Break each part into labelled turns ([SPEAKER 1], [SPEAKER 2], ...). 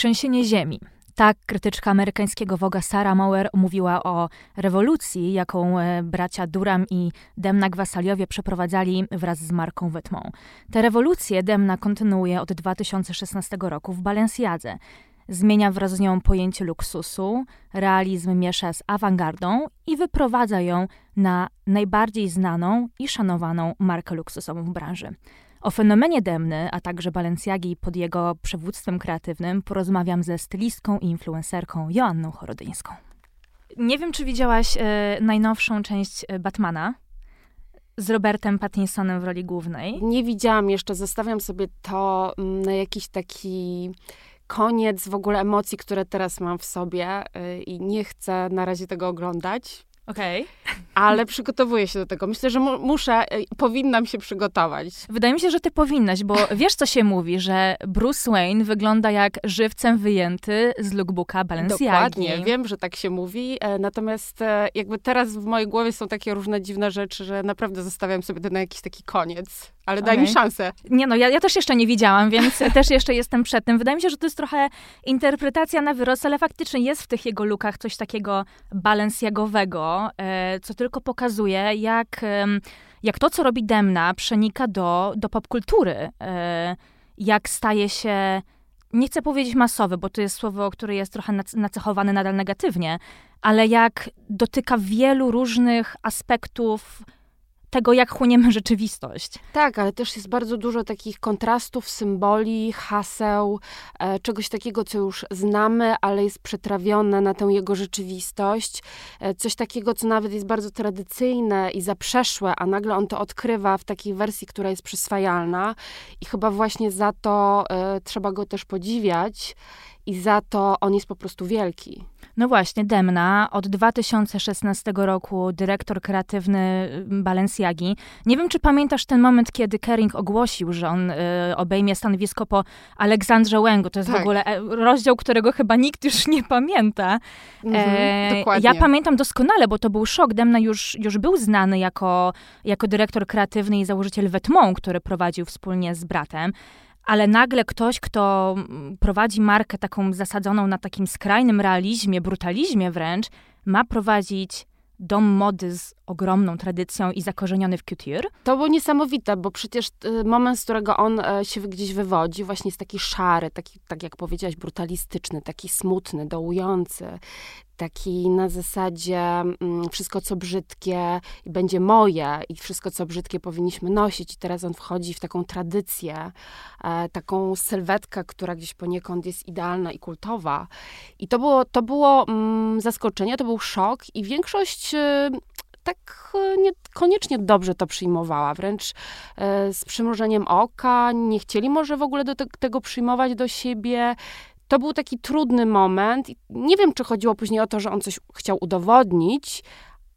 [SPEAKER 1] Trzęsienie ziemi. Tak krytyczka amerykańskiego Woga Sarah Mauer mówiła o rewolucji, jaką e, bracia Durham i Demna Gwasaliowie przeprowadzali wraz z Marką Wytmą. Te rewolucje Demna kontynuuje od 2016 roku w Balenciadze. Zmienia wraz z nią pojęcie luksusu, realizm miesza z awangardą i wyprowadza ją na najbardziej znaną i szanowaną markę luksusową w branży. O fenomenie Demny, a także Balenciagi pod jego przywództwem kreatywnym porozmawiam ze stylistką i influencerką Joanną Chorodyńską. Nie wiem, czy widziałaś e, najnowszą część e, Batmana z Robertem Pattinsonem w roli głównej.
[SPEAKER 2] Nie widziałam jeszcze, zostawiam sobie to mm, na jakiś taki koniec w ogóle emocji, które teraz mam w sobie y, i nie chcę na razie tego oglądać.
[SPEAKER 1] Okej. Okay.
[SPEAKER 2] Ale przygotowuję się do tego. Myślę, że mu muszę, y, powinnam się przygotować.
[SPEAKER 1] Wydaje mi się, że ty powinnaś, bo wiesz, co się mówi, że Bruce Wayne wygląda jak żywcem wyjęty z lookbooka Balenciagi.
[SPEAKER 2] Dokładnie, wiem, że tak się mówi, e, natomiast e, jakby teraz w mojej głowie są takie różne dziwne rzeczy, że naprawdę zostawiam sobie to na jakiś taki koniec. Ale daj okay. mi szansę.
[SPEAKER 1] Nie no, ja, ja też jeszcze nie widziałam, więc też jeszcze jestem przed tym. Wydaje mi się, że to jest trochę interpretacja na wyrost, ale faktycznie jest w tych jego lukach coś takiego balenciagowego, e, co tylko pokazuje, jak, jak to, co robi Demna, przenika do, do popkultury. E, jak staje się, nie chcę powiedzieć masowy, bo to jest słowo, które jest trochę nacechowane nadal negatywnie, ale jak dotyka wielu różnych aspektów tego, jak chłoniemy rzeczywistość.
[SPEAKER 2] Tak, ale też jest bardzo dużo takich kontrastów, symboli, haseł, e, czegoś takiego, co już znamy, ale jest przetrawione na tę jego rzeczywistość. E, coś takiego, co nawet jest bardzo tradycyjne i zaprzeszłe, a nagle on to odkrywa w takiej wersji, która jest przyswajalna. I chyba właśnie za to e, trzeba go też podziwiać i za to on jest po prostu wielki.
[SPEAKER 1] No właśnie, Demna, od 2016 roku dyrektor kreatywny mm, Balenciagi. Nie wiem, czy pamiętasz ten moment, kiedy Kering ogłosił, że on y, obejmie stanowisko po Aleksandrze Łęgu. To jest tak. w ogóle e, rozdział, którego chyba nikt już nie pamięta.
[SPEAKER 2] Mhm, e, dokładnie.
[SPEAKER 1] Ja pamiętam doskonale, bo to był szok. Demna już, już był znany jako, jako dyrektor kreatywny i założyciel Wetmont, który prowadził wspólnie z bratem ale nagle ktoś, kto mm, prowadzi markę taką zasadzoną na takim skrajnym realizmie, brutalizmie wręcz, ma prowadzić dom mody z ogromną tradycją i zakorzeniony w couture.
[SPEAKER 2] To było niesamowite, bo przecież y, moment, z którego on e, się gdzieś wywodzi, właśnie jest taki szary, taki, tak jak powiedziałaś, brutalistyczny, taki smutny, dołujący, taki na zasadzie mm, wszystko co brzydkie będzie moje i wszystko co brzydkie powinniśmy nosić. I teraz on wchodzi w taką tradycję, e, taką sylwetkę, która gdzieś poniekąd jest idealna i kultowa. I to było, to było mm, zaskoczenie, to był szok i większość y, tak e, niekoniecznie dobrze to przyjmowała, wręcz e, z przymrużeniem oka, nie chcieli może w ogóle do te, tego przyjmować do siebie. To był taki trudny moment. Nie wiem, czy chodziło później o to, że on coś chciał udowodnić,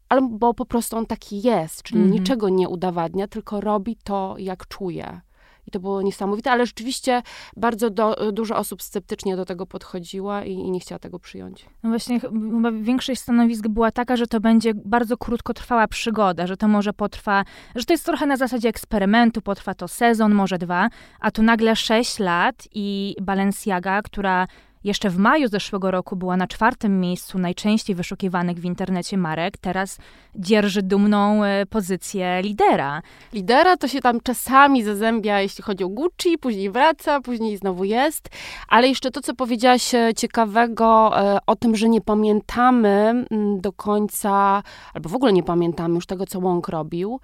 [SPEAKER 2] albo po prostu on taki jest, czyli mm -hmm. niczego nie udowadnia, tylko robi to, jak czuje. I to było niesamowite, ale rzeczywiście bardzo do, dużo osób sceptycznie do tego podchodziła i, i, nie chciała tego przyjąć.
[SPEAKER 1] No właśnie, chyba większość stanowisk była taka, że to będzie bardzo krótkotrwała przygoda, że to może potrwa, że to jest trochę na zasadzie eksperymentu, potrwa to sezon, może dwa, a tu nagle sześć lat i Balenciaga, która jeszcze w maju zeszłego roku była na czwartym miejscu najczęściej wyszukiwanych w internecie marek. Teraz dzierży dumną e, pozycję lidera.
[SPEAKER 2] Lidera to się tam czasami zazębia, jeśli chodzi o Gucci, później wraca, później znowu jest. Ale jeszcze to, co powiedziałaś e, ciekawego e, o tym, że nie pamiętamy mm, do końca, albo w ogóle nie pamiętamy już tego, co Łąk robił.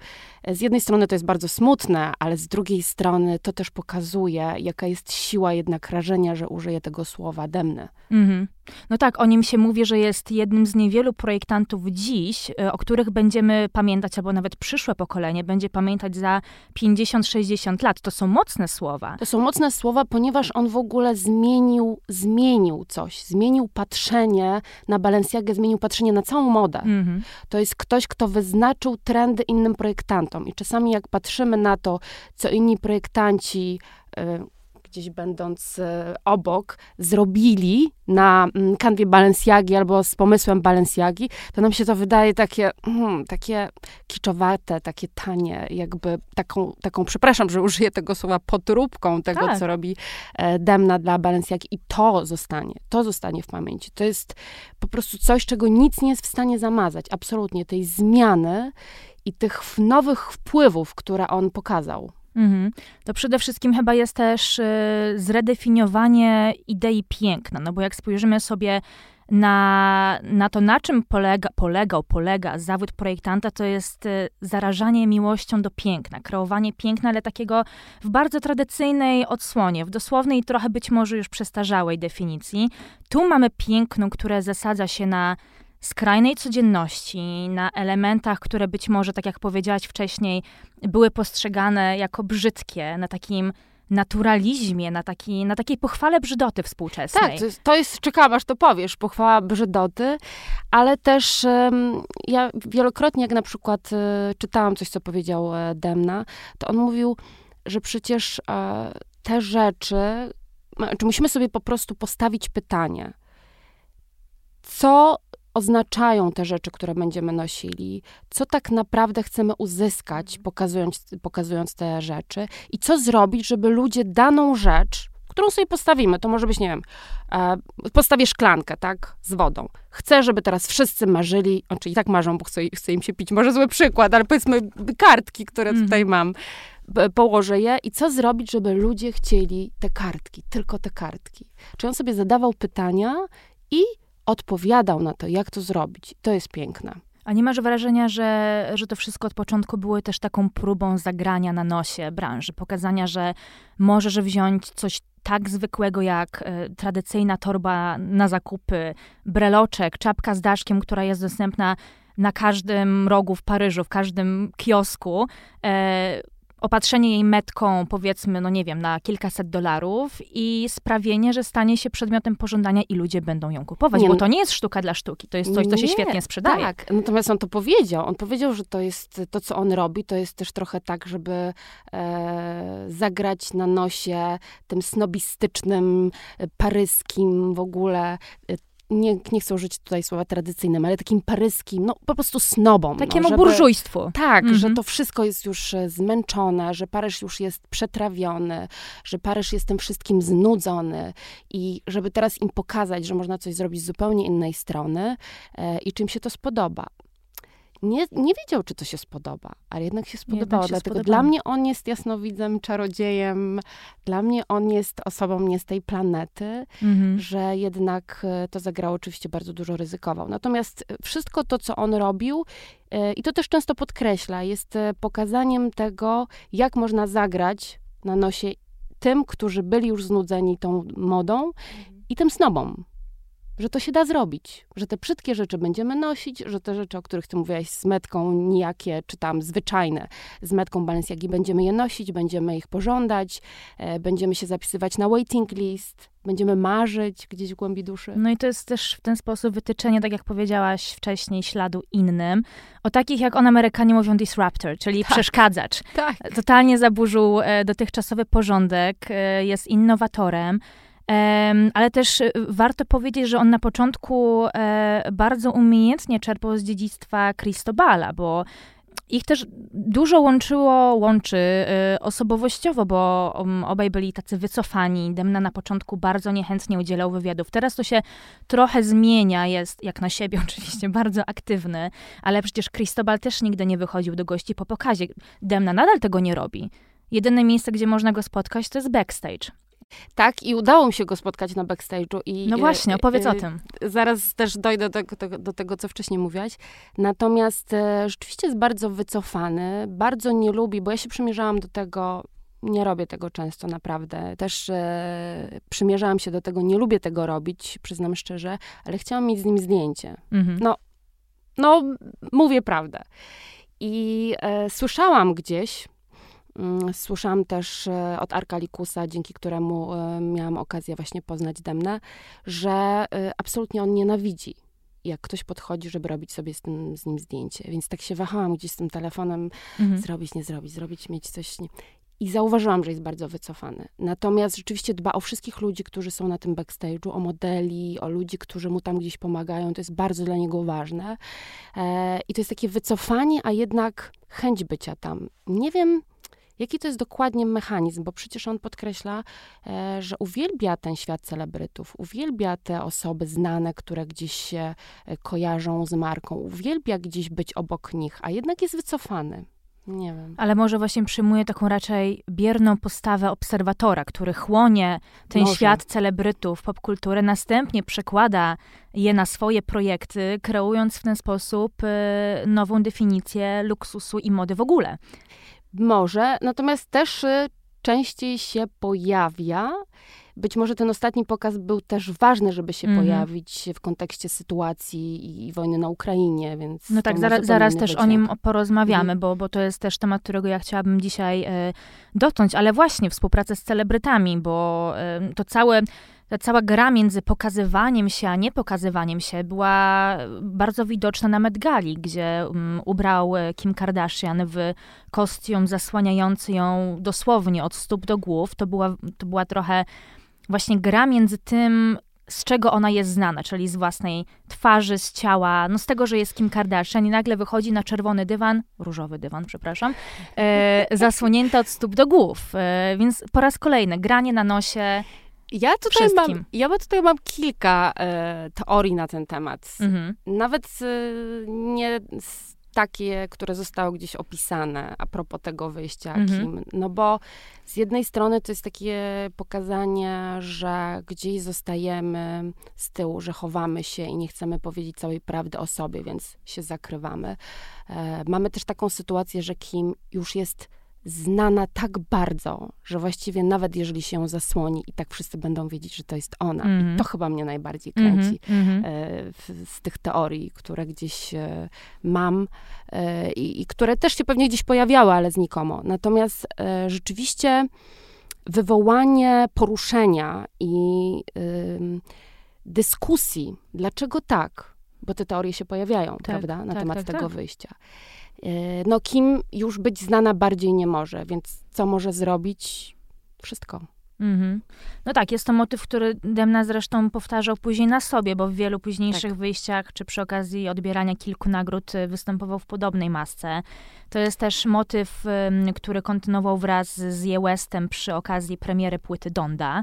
[SPEAKER 2] Z jednej strony to jest bardzo smutne, ale z drugiej strony to też pokazuje, jaka jest siła jednak rażenia, że użyję tego słowa demne. Mhm.
[SPEAKER 1] No tak, o nim się mówi, że jest jednym z niewielu projektantów dziś, e, o których będziemy pamiętać, albo nawet przyszłe pokolenie będzie pamiętać za 50-60 lat. To są mocne słowa.
[SPEAKER 2] To są mocne słowa, ponieważ on w ogóle zmienił, zmienił coś, zmienił patrzenie na Balenciagę, zmienił patrzenie na całą modę. Mhm. To jest ktoś, kto wyznaczył trendy innym projektantom. I czasami jak patrzymy na to, co inni projektanci y, gdzieś będąc e, obok, zrobili na mm, kanwie Balenciagi albo z pomysłem Balenciagi, to nam się to wydaje takie, mm, takie kiczowate, takie tanie, jakby taką, taką, przepraszam, że użyję tego słowa, potróbką tego, tak. co robi e, Demna dla Balenciagi i to zostanie, to zostanie w pamięci. To jest po prostu coś, czego nic nie jest w stanie zamazać, absolutnie, tej zmiany i tych nowych wpływów, które on pokazał. Mhm.
[SPEAKER 1] To przede wszystkim chyba jest też y, zredefiniowanie idei piękna, no bo jak spojrzymy sobie na, na to, na czym polega, polegał, polega zawód projektanta, to jest y, zarażanie miłością do piękna, kreowanie piękna, ale takiego w bardzo tradycyjnej odsłonie, w dosłownej trochę być może już przestarzałej definicji. Tu mamy piękno, które zasadza się na skrajnej codzienności, na elementach, które być może, tak jak powiedziałaś wcześniej, były postrzegane jako brzydkie, na takim naturalizmie, na, taki, na takiej pochwale brzydoty współczesnej.
[SPEAKER 2] Tak, to jest, to jest, czekam aż to powiesz, pochwała brzydoty, ale też um, ja wielokrotnie, jak na przykład y, czytałam coś, co powiedział e, Demna, to on mówił, że przecież e, te rzeczy, czy musimy sobie po prostu postawić pytanie, co oznaczają te rzeczy, które będziemy nosili, co tak naprawdę chcemy uzyskać, pokazując, pokazując te rzeczy i co zrobić, żeby ludzie daną rzecz, którą sobie postawimy, to może być, nie wiem, e, postawię szklankę, tak, z wodą. Chcę, żeby teraz wszyscy marzyli, czyli tak marzą, bo chcę, chcę im się pić, może zły przykład, ale powiedzmy kartki, które mm. tutaj mam, położę je i co zrobić, żeby ludzie chcieli te kartki, tylko te kartki. Czy on sobie zadawał pytania i odpowiadał na to, jak to zrobić. To jest piękne.
[SPEAKER 1] A nie masz wrażenia, że, że to wszystko od początku było też taką próbą zagrania na nosie branży, pokazania, że możesz wziąć coś tak zwykłego jak y, tradycyjna torba na zakupy, breloczek, czapka z daszkiem, która jest dostępna na każdym rogu w Paryżu, w każdym kiosku. E, opatrzenie jej metką, powiedzmy, no nie wiem, na kilkaset dolarów i sprawienie, że stanie się przedmiotem pożądania i ludzie będą ją kupować, nie, bo to nie jest sztuka dla sztuki, to jest coś, co się nie, świetnie sprzedaje.
[SPEAKER 2] Tak, natomiast on to powiedział. On powiedział, że to jest to, co on robi, to jest też trochę tak, żeby e, zagrać na nosie tym snobistycznym, paryskim w ogóle e, nie, nie chcę użyć tutaj słowa tradycyjnym, ale takim paryskim, no po prostu snobom.
[SPEAKER 1] No, Takiemu no, żeby, burżujstwu.
[SPEAKER 2] Tak, że mhm. to wszystko jest już e, zmęczone, że Paryż już jest przetrawiony, że Paryż jest tym wszystkim znudzony i żeby teraz im pokazać, że można coś zrobić z zupełnie innej strony e, i czym się to spodoba nie, nie wiedział, czy to się spodoba, ale jednak się spodobało. Jednak się dlatego dla mnie on jest jasnowidzem, czarodziejem, dla mnie on jest osobą nie z tej planety, mhm. że jednak e, to zagrało oczywiście bardzo dużo ryzykował. Natomiast e, wszystko to, co on robił, e, i to też często podkreśla, jest pokazaniem tego, jak można zagrać na nosie tym, którzy byli już znudzeni tą modą mhm. i tym snobom że to się da zrobić, że te wszystkie rzeczy będziemy nosić, że te rzeczy, o których ty mówiłaś z metką nijakie, czy tam zwyczajne, z metką Balenciagi będziemy je nosić, będziemy ich pożądać, e, będziemy się zapisywać na waiting list, będziemy marzyć gdzieś w głębi duszy.
[SPEAKER 1] No i to jest też w ten sposób wytyczenie, tak jak powiedziałaś wcześniej, śladu innym. O takich, jak on Amerykanie mówią, disruptor, czyli tak. przeszkadzacz.
[SPEAKER 2] Tak.
[SPEAKER 1] Totalnie zaburzył e, dotychczasowy porządek, e, jest innowatorem ale też y, warto powiedzieć, że on na początku e, bardzo umiejętnie czerpał z dziedzictwa Cristobala, bo ich też dużo łączyło, łączy y, osobowościowo, bo um, obaj byli tacy wycofani. Demna na początku bardzo niechętnie udzielał wywiadów. Teraz to się trochę zmienia, jest jak na siebie oczywiście bardzo aktywny, ale przecież Cristobal też nigdy nie wychodził do gości po pokazie. Demna nadal tego nie robi. Jedyne miejsce, gdzie można go spotkać, to jest backstage.
[SPEAKER 2] Tak, i udało mi się go spotkać na backstage'u. I,
[SPEAKER 1] no właśnie, opowiedz o tym.
[SPEAKER 2] Zaraz też dojdę do, do, do tego, co wcześniej mówiłaś. Natomiast e, rzeczywiście jest bardzo wycofany, bardzo nie lubi, bo ja się przymierzałam do tego, nie robię tego często, naprawdę. Też e, przymierzałam się do tego, nie lubię tego robić, przyznam szczerze, ale chciałam mieć z nim zdjęcie. Mhm. No, no, mówię prawdę. I e, słyszałam gdzieś, słyszałam też e, od Arka Likusa, dzięki któremu e, miałam okazję właśnie poznać Demnę, że e, absolutnie on nienawidzi jak ktoś podchodzi, żeby robić sobie z, tym, z nim zdjęcie. Więc tak się wahałam gdzieś z tym telefonem, mhm. zrobić, nie zrobić, zrobić, mieć coś. Nie. i zauważyłam, że jest bardzo wycofany. Natomiast rzeczywiście dba o wszystkich ludzi, którzy są na tym backstage'u, o modeli, o ludzi, którzy mu tam gdzieś pomagają. To jest bardzo dla niego ważne. E, I to jest takie wycofanie, a jednak chęć bycia tam. Nie wiem, jaki to jest dokładnie mechanizm, bo przecież on podkreśla, e, że uwielbia ten świat celebrytów, uwielbia te osoby znane, które gdzieś się e, kojarzą z marką, uwielbia gdzieś być obok nich, a jednak jest wycofany. Nie wiem.
[SPEAKER 1] Ale może właśnie przyjmuje taką raczej bierną postawę obserwatora, który chłonie ten może. świat celebrytów, popkultury, następnie przekłada je na swoje projekty, kreując w ten sposób y, nową definicję luksusu i mody w ogóle.
[SPEAKER 2] Może, natomiast też y, częściej się pojawia być może ten ostatni pokaz był też ważny, żeby się mm. pojawić w kontekście sytuacji i wojny na Ukrainie, więc...
[SPEAKER 1] No tak, zaraz, zaraz też o nim porozmawiamy, mm. bo, bo to jest też temat, którego ja chciałabym dzisiaj e, dotknąć, ale właśnie współpraca z celebrytami, bo e, to całe ta cała gra między pokazywaniem się a niepokazywaniem się była bardzo widoczna na Met Gali, gdzie um, ubrał e, Kim Kardashian w kostium zasłaniający ją dosłownie od stóp do głów. To była, to była trochę właśnie gra między tym, z czego ona jest znana, czyli z własnej twarzy, z ciała, no z tego, że jest Kim Kardashian i nagle wychodzi na czerwony dywan, różowy dywan, przepraszam, e, zasłonięta od stóp do głów. E, więc po raz kolejny granie na nosie
[SPEAKER 2] ja tutaj mam, ja tutaj mam kilka e, teorii na ten temat. Mhm. Nawet e, nie takie, które zostały gdzieś opisane a propos tego wyjścia mhm. Kim. No bo z jednej strony to jest takie pokazanie, że gdzieś zostajemy z tyłu, że chowamy się i nie chcemy powiedzieć całej prawdy o sobie, więc się zakrywamy. E, mamy też taką sytuację, że Kim już jest znana tak bardzo, że właściwie nawet jeżeli się ją zasłoni i tak wszyscy będą wiedzieć, że to jest ona. Mm. I mhm. to chyba mnie najbardziej kręci mm -hmm. w, z tych teorii, które gdzieś e, mam e, i, które też się pewnie gdzieś pojawiały, ale znikomo. Natomiast rzeczywiście wywołanie poruszenia i dyskusji, dlaczego tak, bo te teorie się pojawiają, tak, prawda, na tak, temat tak, tego tak. wyjścia. E, no, Kim już być znana bardziej nie może, więc co może zrobić? Wszystko. Mhm.
[SPEAKER 1] No tak, jest to motyw, który Demna zresztą powtarzał później na sobie, bo w wielu późniejszych tak. wyjściach, czy przy okazji odbierania kilku nagród, y, występował w podobnej masce. To jest też motyw, który kontynuował wraz z Je Westem przy okazji premiery płyty Donda.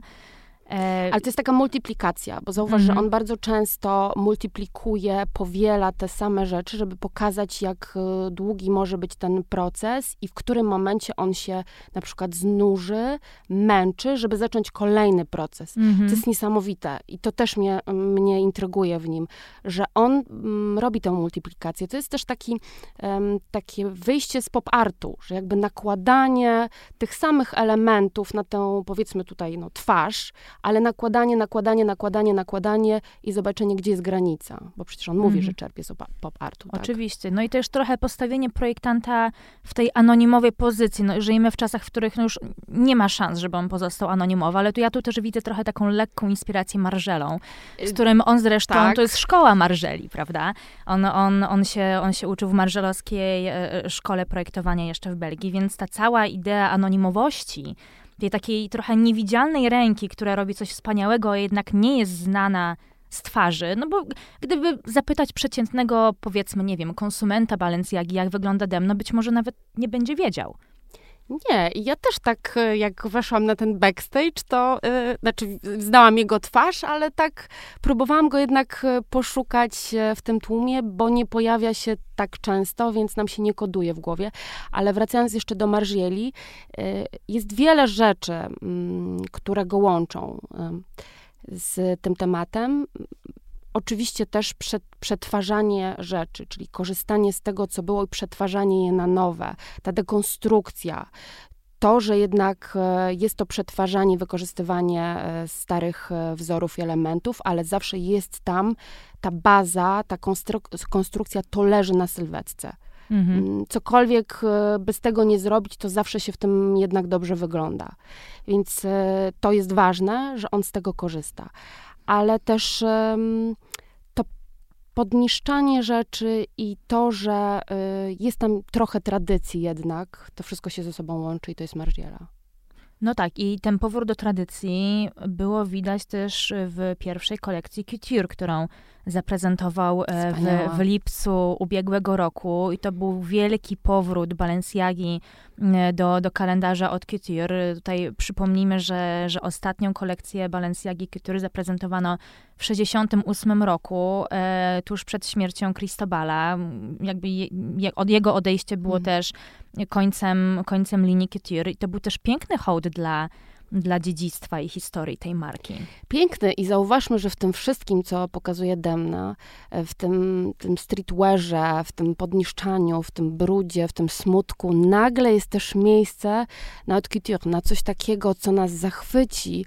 [SPEAKER 2] E, Ale to jest taka multiplikacja, bo zauważ, że mhm. on bardzo często multiplikuje, powiela te same rzeczy, żeby pokazać, jak e, długi może być ten proces i w którym momencie on się na przykład znuży, męczy, żeby zacząć kolejny proces. Mhm. To jest niesamowite i to też mnie, mnie intryguje w nim, że on mm, robi tę multiplikację. To jest też taki, um, takie wyjście z pop-artu, że jakby nakładanie tych samych elementów na tę, powiedzmy tutaj, no, twarz, ale nakładanie, nakładanie, nakładanie, nakładanie i zobaczenie, gdzie jest granica, bo przecież on mówi, że czerpie z pop-artu.
[SPEAKER 1] Tak? Oczywiście. No i też trochę postawienie projektanta w tej anonimowej pozycji. No, żyjemy w czasach, w których no już nie ma szans, żeby on pozostał anonimowy, ale tu ja tu też widzę trochę taką lekką inspirację Marżelą, z y, którym on zresztą, tak. to jest szkoła Marżeli, prawda? On, on, on, się, on się uczył w marżelowskiej e, e, szkole projektowania jeszcze w Belgii, więc ta cała idea anonimowości, tej takiej trochę niewidzialnej ręki, która robi coś wspaniałego, a jednak nie jest znana z twarzy. No bo gdyby zapytać przeciętnego, powiedzmy, nie wiem, konsumenta Balenciagi, jak wygląda Dem, no być może nawet nie będzie wiedział.
[SPEAKER 2] Nie, ja też tak, e, jak weszłam na ten backstage, to yy, znaczy znałam jego twarz, ale tak próbowałam go jednak e, poszukać w tym tłumie, bo nie pojawia się tak często, więc nam się nie koduje w głowie. Ale wracając jeszcze do Marzieli, yy, jest wiele rzeczy, yy, które go łączą z tym tematem. Oczywiście też przetwarzanie rzeczy, czyli korzystanie z tego, co było i przetwarzanie je na nowe, ta dekonstrukcja, to, że jednak e, jest to przetwarzanie, wykorzystywanie e, starych e, wzorów i elementów, ale zawsze jest tam ta baza, ta konstrukcja, to leży na sylwetce. Mhm. Mm, cokolwiek by z tego nie zrobić, to zawsze się w tym jednak dobrze wygląda. Więc to jest ważne, że on z tego korzysta. Ale też podniszczanie rzeczy i to, że y, jest tam trochę tradycji jednak, to wszystko się ze sobą łączy i to jest Margiela.
[SPEAKER 1] No tak, i ten powrót do tradycji było widać też w pierwszej kolekcji Couture, którą zaprezentował e, w, w, lipcu ubiegłego roku. I to był wielki powrót Balenciagi do, do kalendarza od Couture. Tutaj przypomnijmy, że, że ostatnią kolekcję Balenciagi Couture zaprezentowano w 1968 roku, e, tuż przed śmiercią Cristobala. Jakby je, je, od jego odejście było mm. też końcem, końcem linii Couture. I to był też piękny hołd dla dla dziedzictwa i historii tej marki.
[SPEAKER 2] Piękny i zauważmy, że w tym wszystkim, co pokazuje Demna, e, w tym, tym streetwearze, w tym podniszczaniu, w tym brudzie, w tym smutku, nagle jest też miejsce na haute couture, na coś takiego, co nas zachwyci,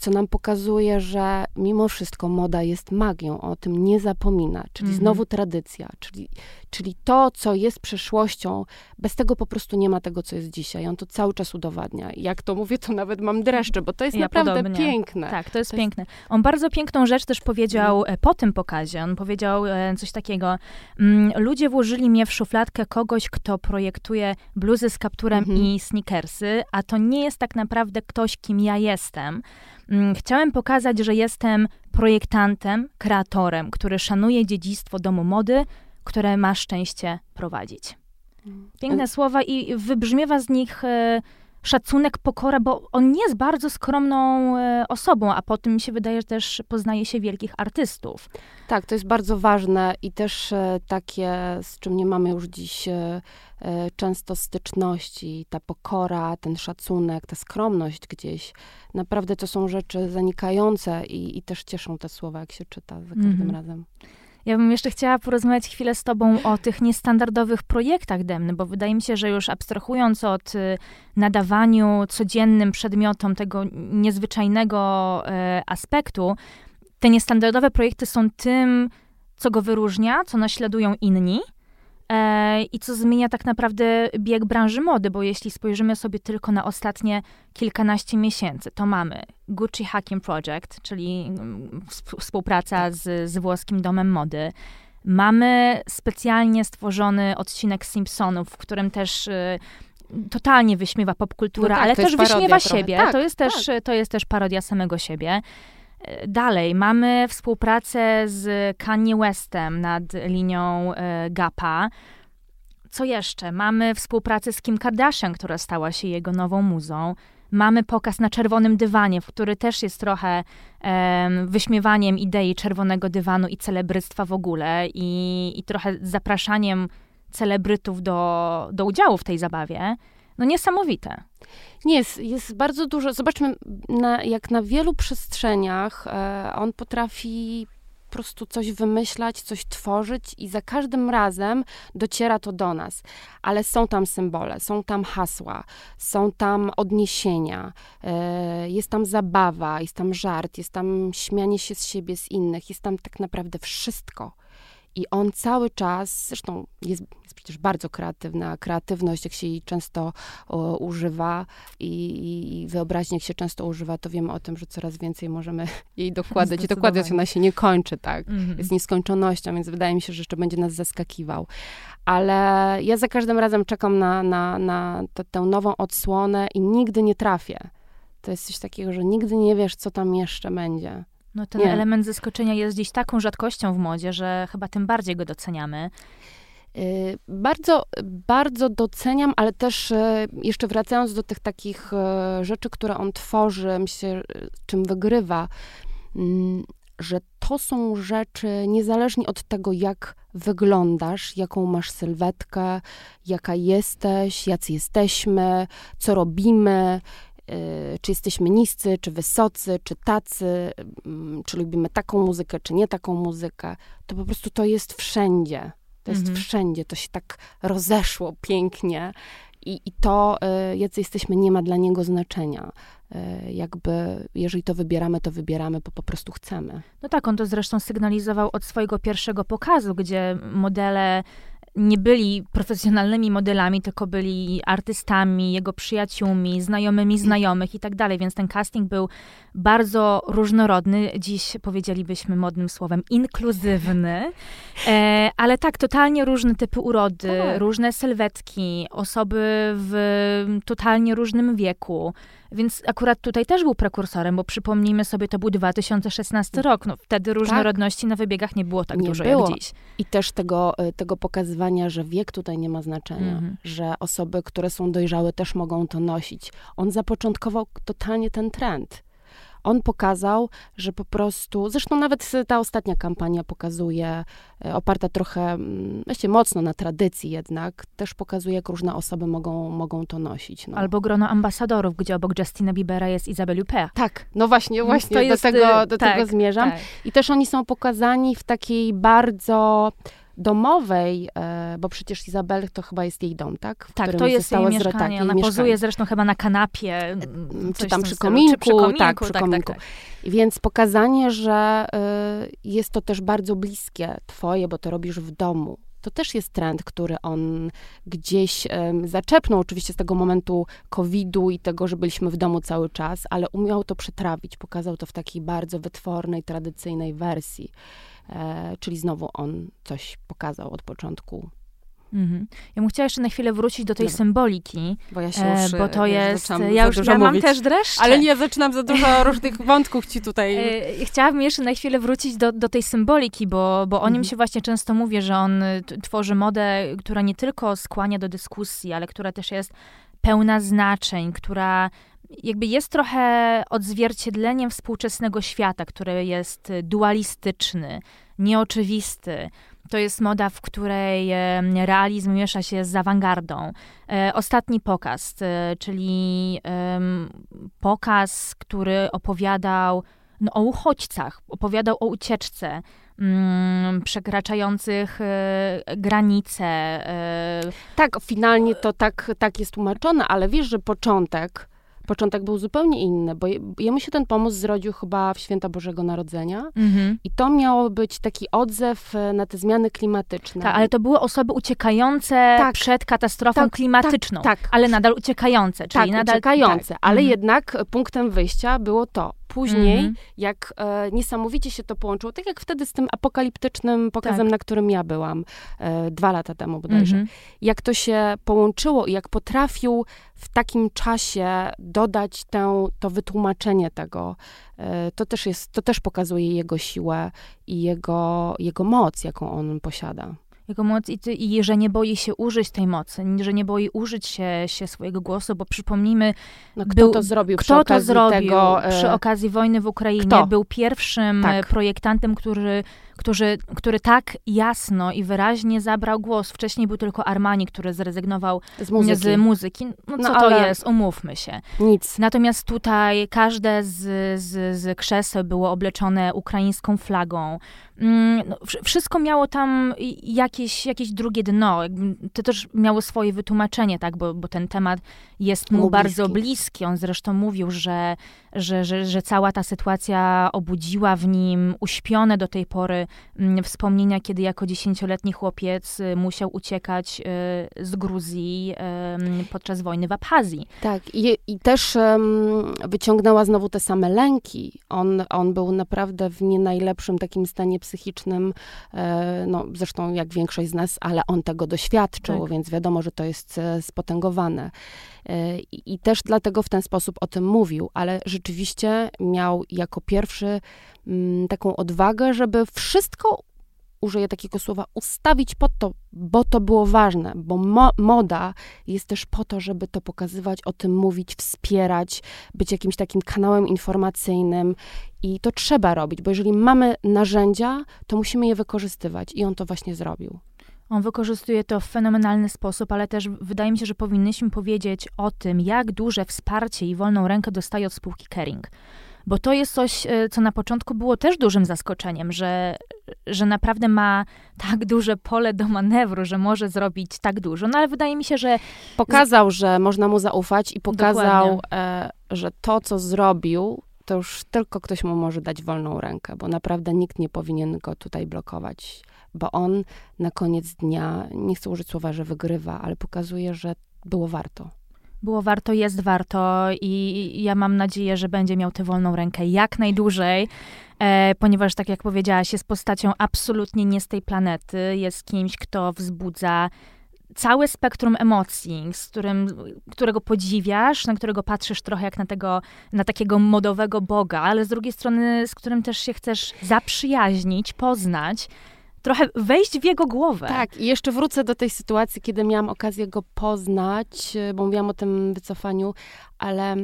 [SPEAKER 2] co nam pokazuje, że mimo wszystko moda jest magią, o tym nie zapomina, czyli -hmm. znowu tradycja, czyli, czyli to, co jest przeszłością, bez tego po prostu nie ma tego, co jest dzisiaj. On to cały czas udowadnia. Jak to mówię, to nawet mam dreszcze, bo to jest ja naprawdę podobnie. piękne.
[SPEAKER 1] Tak, to jest to piękne. Jest... On bardzo piękną rzecz też powiedział mm. po tym pokazie. On powiedział e, coś takiego, mm, ludzie włożyli mnie w szufladkę kogoś, kto projektuje bluzy z kapturem -hmm. i sneakersy, a to nie jest tak naprawdę ktoś, kim ja jestem. Mm, chciałem pokazać, że jestem projektantem, kreatorem, który szanuje dziedzictwo domu mody, które ma szczęście prowadzić. Mm. Piękne słowa i wybrzmiewa z nich e, szacunek, pokora, bo on jest bardzo skromną e, osobą, a po tym mi się wydaje, że też poznaje się wielkich artystów.
[SPEAKER 2] Tak, to jest bardzo ważne i też e, takie, z czym nie mamy już dziś często styczności, ta pokora, ten szacunek, ta skromność gdzieś. Naprawdę to są rzeczy zanikające i, i też cieszą te słowa, jak się czyta za każdym mm -hmm. razem.
[SPEAKER 1] Ja bym jeszcze chciała porozmawiać chwilę z Tobą o tych niestandardowych projektach Demny, bo wydaje mi się, że już abstrahując od y, nadawaniu codziennym przedmiotom tego niezwyczajnego y, aspektu, te niestandardowe projekty są tym, co go wyróżnia, co naśladują inni. E, i co zmienia tak naprawdę bieg branży mody, bo jeśli spojrzymy sobie tylko na ostatnie kilkanaście miesięcy, to mamy Gucci Hacking Project, czyli mm, współpraca z, z włoskim domem mody. Mamy specjalnie stworzony odcinek Simpsonów, w którym też y, totalnie wyśmiewa popkultura, no tak, ale też wyśmiewa siebie. Tak, to, jest tak. też, to jest też parodia samego siebie. Dalej, mamy współpracę z Kanye Westem nad linią e, Gapa. Co jeszcze? Mamy współpracę z Kim Kardashian, która stała się jego nową muzą. Mamy pokaz na czerwonym dywanie, który też jest trochę um, wyśmiewaniem idei czerwonego dywanu i celebrystwa w ogóle i, i trochę zapraszaniem celebrytów do, do udziału w tej zabawie. No niesamowite.
[SPEAKER 2] Nie, jest, jest bardzo dużo. Zobaczmy, na, jak na wielu przestrzeniach e, on potrafi po prostu coś wymyślać, coś tworzyć i za każdym razem dociera to do nas. Ale są tam symbole, są tam hasła, są tam odniesienia, e, jest tam zabawa, jest tam żart, jest tam śmianie się z siebie, z innych, jest tam tak naprawdę wszystko. I on cały czas, zresztą jest, jest przecież bardzo kreatywna, kreatywność, jak się jej często o, używa i, i wyobraźnia, jak się często używa, to wiemy o tym, że coraz więcej możemy jej dokładać. I dokładać ona się nie kończy, tak? Mhm. Jest nieskończonością, więc wydaje mi się, że jeszcze będzie nas zaskakiwał. Ale ja za każdym razem czekam na, na, na tę nową odsłonę i nigdy nie trafię. To jest coś takiego, że nigdy nie wiesz, co tam jeszcze będzie.
[SPEAKER 1] No ten nie. element zaskoczenia jest dziś taką rzadkością w modzie, że chyba tym bardziej go doceniamy.
[SPEAKER 2] Y, bardzo, bardzo doceniam, ale też y, jeszcze wracając do tych takich y, rzeczy, które on tworzy, myślę, czym wygrywa, mm, że to są rzeczy niezależnie od tego, jak wyglądasz, jaką masz sylwetkę, jaka jesteś, jacy jesteśmy, co robimy, czy jesteśmy niscy, czy wysocy, czy tacy, mm, czy lubimy taką muzykę, czy nie taką muzykę, to po prostu to jest wszędzie. To jest mhm. wszędzie, to się tak rozeszło pięknie. I, I to, y, jacy jesteśmy, nie ma dla niego znaczenia. Y, jakby, jeżeli to wybieramy, to wybieramy, bo po prostu chcemy.
[SPEAKER 1] No tak, on to zresztą sygnalizował od swojego pierwszego pokazu, gdzie modele nie byli profesjonalnymi modelami, tylko byli artystami, jego przyjaciółmi, znajomymi znajomych i tak dalej, więc ten casting był bardzo różnorodny, dziś powiedzielibyśmy modnym słowem inkluzywny, e, ale tak, totalnie różne typy urody, tak. różne sylwetki, osoby w totalnie różnym wieku, więc akurat tutaj też był prekursorem, bo przypomnijmy sobie, to był 2016 rok. No, wtedy różnorodności tak. na wybiegach nie było tak nie dużo było. jak dziś.
[SPEAKER 2] I też tego, y, tego pokazywania, że wiek tutaj nie ma znaczenia, mhm. że osoby, które są dojrzałe, też mogą to nosić. On zapoczątkował totalnie ten trend on pokazał, że po prostu, zresztą nawet ta ostatnia kampania pokazuje, e, oparta trochę, mm, właśnie mocno na tradycji jednak, też pokazuje, jak różne osoby mogą, mogą to nosić. No.
[SPEAKER 1] Albo grono ambasadorów, gdzie obok Justina Biebera jest Isabel Huppert.
[SPEAKER 2] Tak, no właśnie, właśnie do, tego, do tak, tego zmierzam. Tak. I też oni są pokazani w takiej bardzo domowej, e, bo przecież Izabel to chyba jest jej dom, tak?
[SPEAKER 1] W tak, to jest jej mieszkanie. Tak, jej Ona mieszkanie. pozuje zresztą chyba na kanapie.
[SPEAKER 2] Czy tam przy kominku, przy kominku, tak, przy tak, kominku. Tak, tak. Więc pokazanie, że y, jest to też bardzo bliskie twoje, bo to robisz w domu. To też jest trend, który on gdzieś zaczepnął, oczywiście z tego momentu COVID-u i tego, że byliśmy w domu cały czas, ale umiał to przetrawić, pokazał to w takiej bardzo wytwornej, tradycyjnej wersji. E, czyli znowu on coś pokazał od początku.
[SPEAKER 1] Mhm. Ja bym chciała jeszcze na chwilę wrócić do tej Dobra. symboliki,
[SPEAKER 2] bo ja się e, już,
[SPEAKER 1] bo to jest, ja już ja mam też dreszcze.
[SPEAKER 2] Ale nie, zaczynam za dużo różnych wątków ci tutaj.
[SPEAKER 1] E, chciałabym jeszcze na chwilę wrócić do, do tej symboliki, bo, bo o nim mhm. się właśnie często mówi, że on tworzy modę, która nie tylko skłania do dyskusji, ale która też jest pełna znaczeń, która jakby jest trochę odzwierciedleniem współczesnego świata, który jest dualistyczny, nieoczywisty. To jest moda, w której realizm miesza się z awangardą. E, ostatni pokaz, e, czyli pokaz, który opowiadał no, o uchodźcach, opowiadał o ucieczce, mm, przekraczających e, granice.
[SPEAKER 2] Tak, finalnie to tak, tak jest tłumaczone, ale wiesz, że początek początek był zupełnie inny, bo jemu się ten pomysł zrodził chyba w święta Bożego Narodzenia mhm. i to miało być taki odzew e, na te zmiany klimatyczne.
[SPEAKER 1] Tak, ale to były osoby uciekające tak, przed katastrofą tak, klimatyczną, tak, tak, ale nadal uciekające, czyli
[SPEAKER 2] tak,
[SPEAKER 1] nadal...
[SPEAKER 2] uciekające, tak. ale mhm. jednak punktem wyjścia było to, Później, mm -hmm. jak e, niesamowicie się to połączyło, tak jak wtedy z tym apokaliptycznym pokazem, tak. na którym ja byłam e, dwa lata temu bodajże, mm -hmm. jak to się połączyło i jak potrafił w takim czasie dodać tę, to wytłumaczenie tego, e, to też, jest, to też pokazuje jego siłę i jego, jego moc, jaką on posiada
[SPEAKER 1] jego moc i, ty, i że nie boi się użyć tej mocy, że nie boi użyć się, się swojego głosu, bo przypomnijmy,
[SPEAKER 2] no, kto był, to zrobił
[SPEAKER 1] kto
[SPEAKER 2] to zrobił
[SPEAKER 1] tego, przy e, okazji wojny w Ukrainie, kto? był pierwszym tak. projektantem, który który, który tak jasno i wyraźnie zabrał głos. Wcześniej był tylko Armani, który zrezygnował z muzyki. Z muzyki. No, co no, to jest? Umówmy się.
[SPEAKER 2] Nic.
[SPEAKER 1] Natomiast tutaj każde z, z, z krzeseł było obleczone ukraińską flagą. Mm, no, wszystko miało tam jakieś, jakieś drugie dno. To też miało swoje wytłumaczenie, tak? bo, bo ten temat jest mu, bardzo bliski. On zresztą mówił, że, że, że, że cała ta sytuacja obudziła w nim uśpione do tej pory wspomnienia, kiedy jako dziesięcioletni chłopiec y, musiał uciekać y, z Gruzji podczas wojny w Abchazji.
[SPEAKER 2] Tak, i, i też wyciągnęła znowu te same lęki. On, on był naprawdę w nie najlepszym takim stanie psychicznym, e, no zresztą jak większość z nas, ale on tego doświadczył, tak. więc wiadomo, że to jest e, spotęgowane. E, I też dlatego w ten sposób o tym mówił, ale rzeczywiście miał jako pierwszy mm, taką odwagę, żeby wszystko użyję takiego słowa, ustawić pod to, bo to było ważne, bo mo moda jest też po to, żeby to pokazywać, o tym mówić, wspierać, być jakimś takim kanałem informacyjnym i to trzeba robić, bo jeżeli mamy narzędzia, to musimy je wykorzystywać i on to właśnie zrobił.
[SPEAKER 1] On wykorzystuje to w fenomenalny sposób, ale też wydaje mi się, że powinniśmy powiedzieć o tym, jak duże wsparcie i wolną rękę dostaje od spółki Kering. Bo to jest coś, e, co na początku było też dużym zaskoczeniem, że, że naprawdę ma tak duże pole do manewru, że może zrobić tak dużo. No ale wydaje mi się, że.
[SPEAKER 2] Pokazał, że można mu zaufać i pokazał, e, że to, co zrobił, to już tylko ktoś mu może dać wolną rękę, bo naprawdę nikt nie powinien go tutaj blokować bo on na koniec dnia, nie chcę użyć słowa, że wygrywa, ale pokazuje, że było warto.
[SPEAKER 1] Było warto, jest warto i ja mam nadzieję, że będzie miał tę wolną rękę jak najdłużej, e, ponieważ tak jak powiedziałaś, jest postacią absolutnie nie z tej planety, jest kimś, kto wzbudza całe spektrum emocji, z którym, którego podziwiasz, na którego patrzysz trochę jak na, tego, na takiego modowego boga, ale z drugiej strony, z którym też się chcesz zaprzyjaźnić, poznać, trochę wejść w jego głowę.
[SPEAKER 2] Tak, i jeszcze wrócę do tej sytuacji, kiedy miałam okazję go poznać, bo mówiłam o tym wycofaniu, ale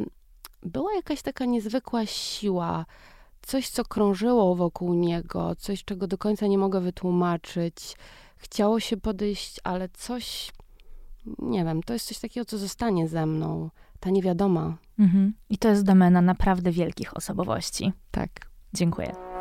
[SPEAKER 2] była jakaś taka niezwykła siła, coś, co krążyło wokół niego, coś, czego do końca nie mogę wytłumaczyć chciało się podejść, ale coś, nie wiem, to jest coś takiego, co zostanie ze mną. Ta niewiadoma.
[SPEAKER 1] Mhm. I to jest domena naprawdę wielkich osobowości.
[SPEAKER 2] Tak.
[SPEAKER 1] Dziękuję.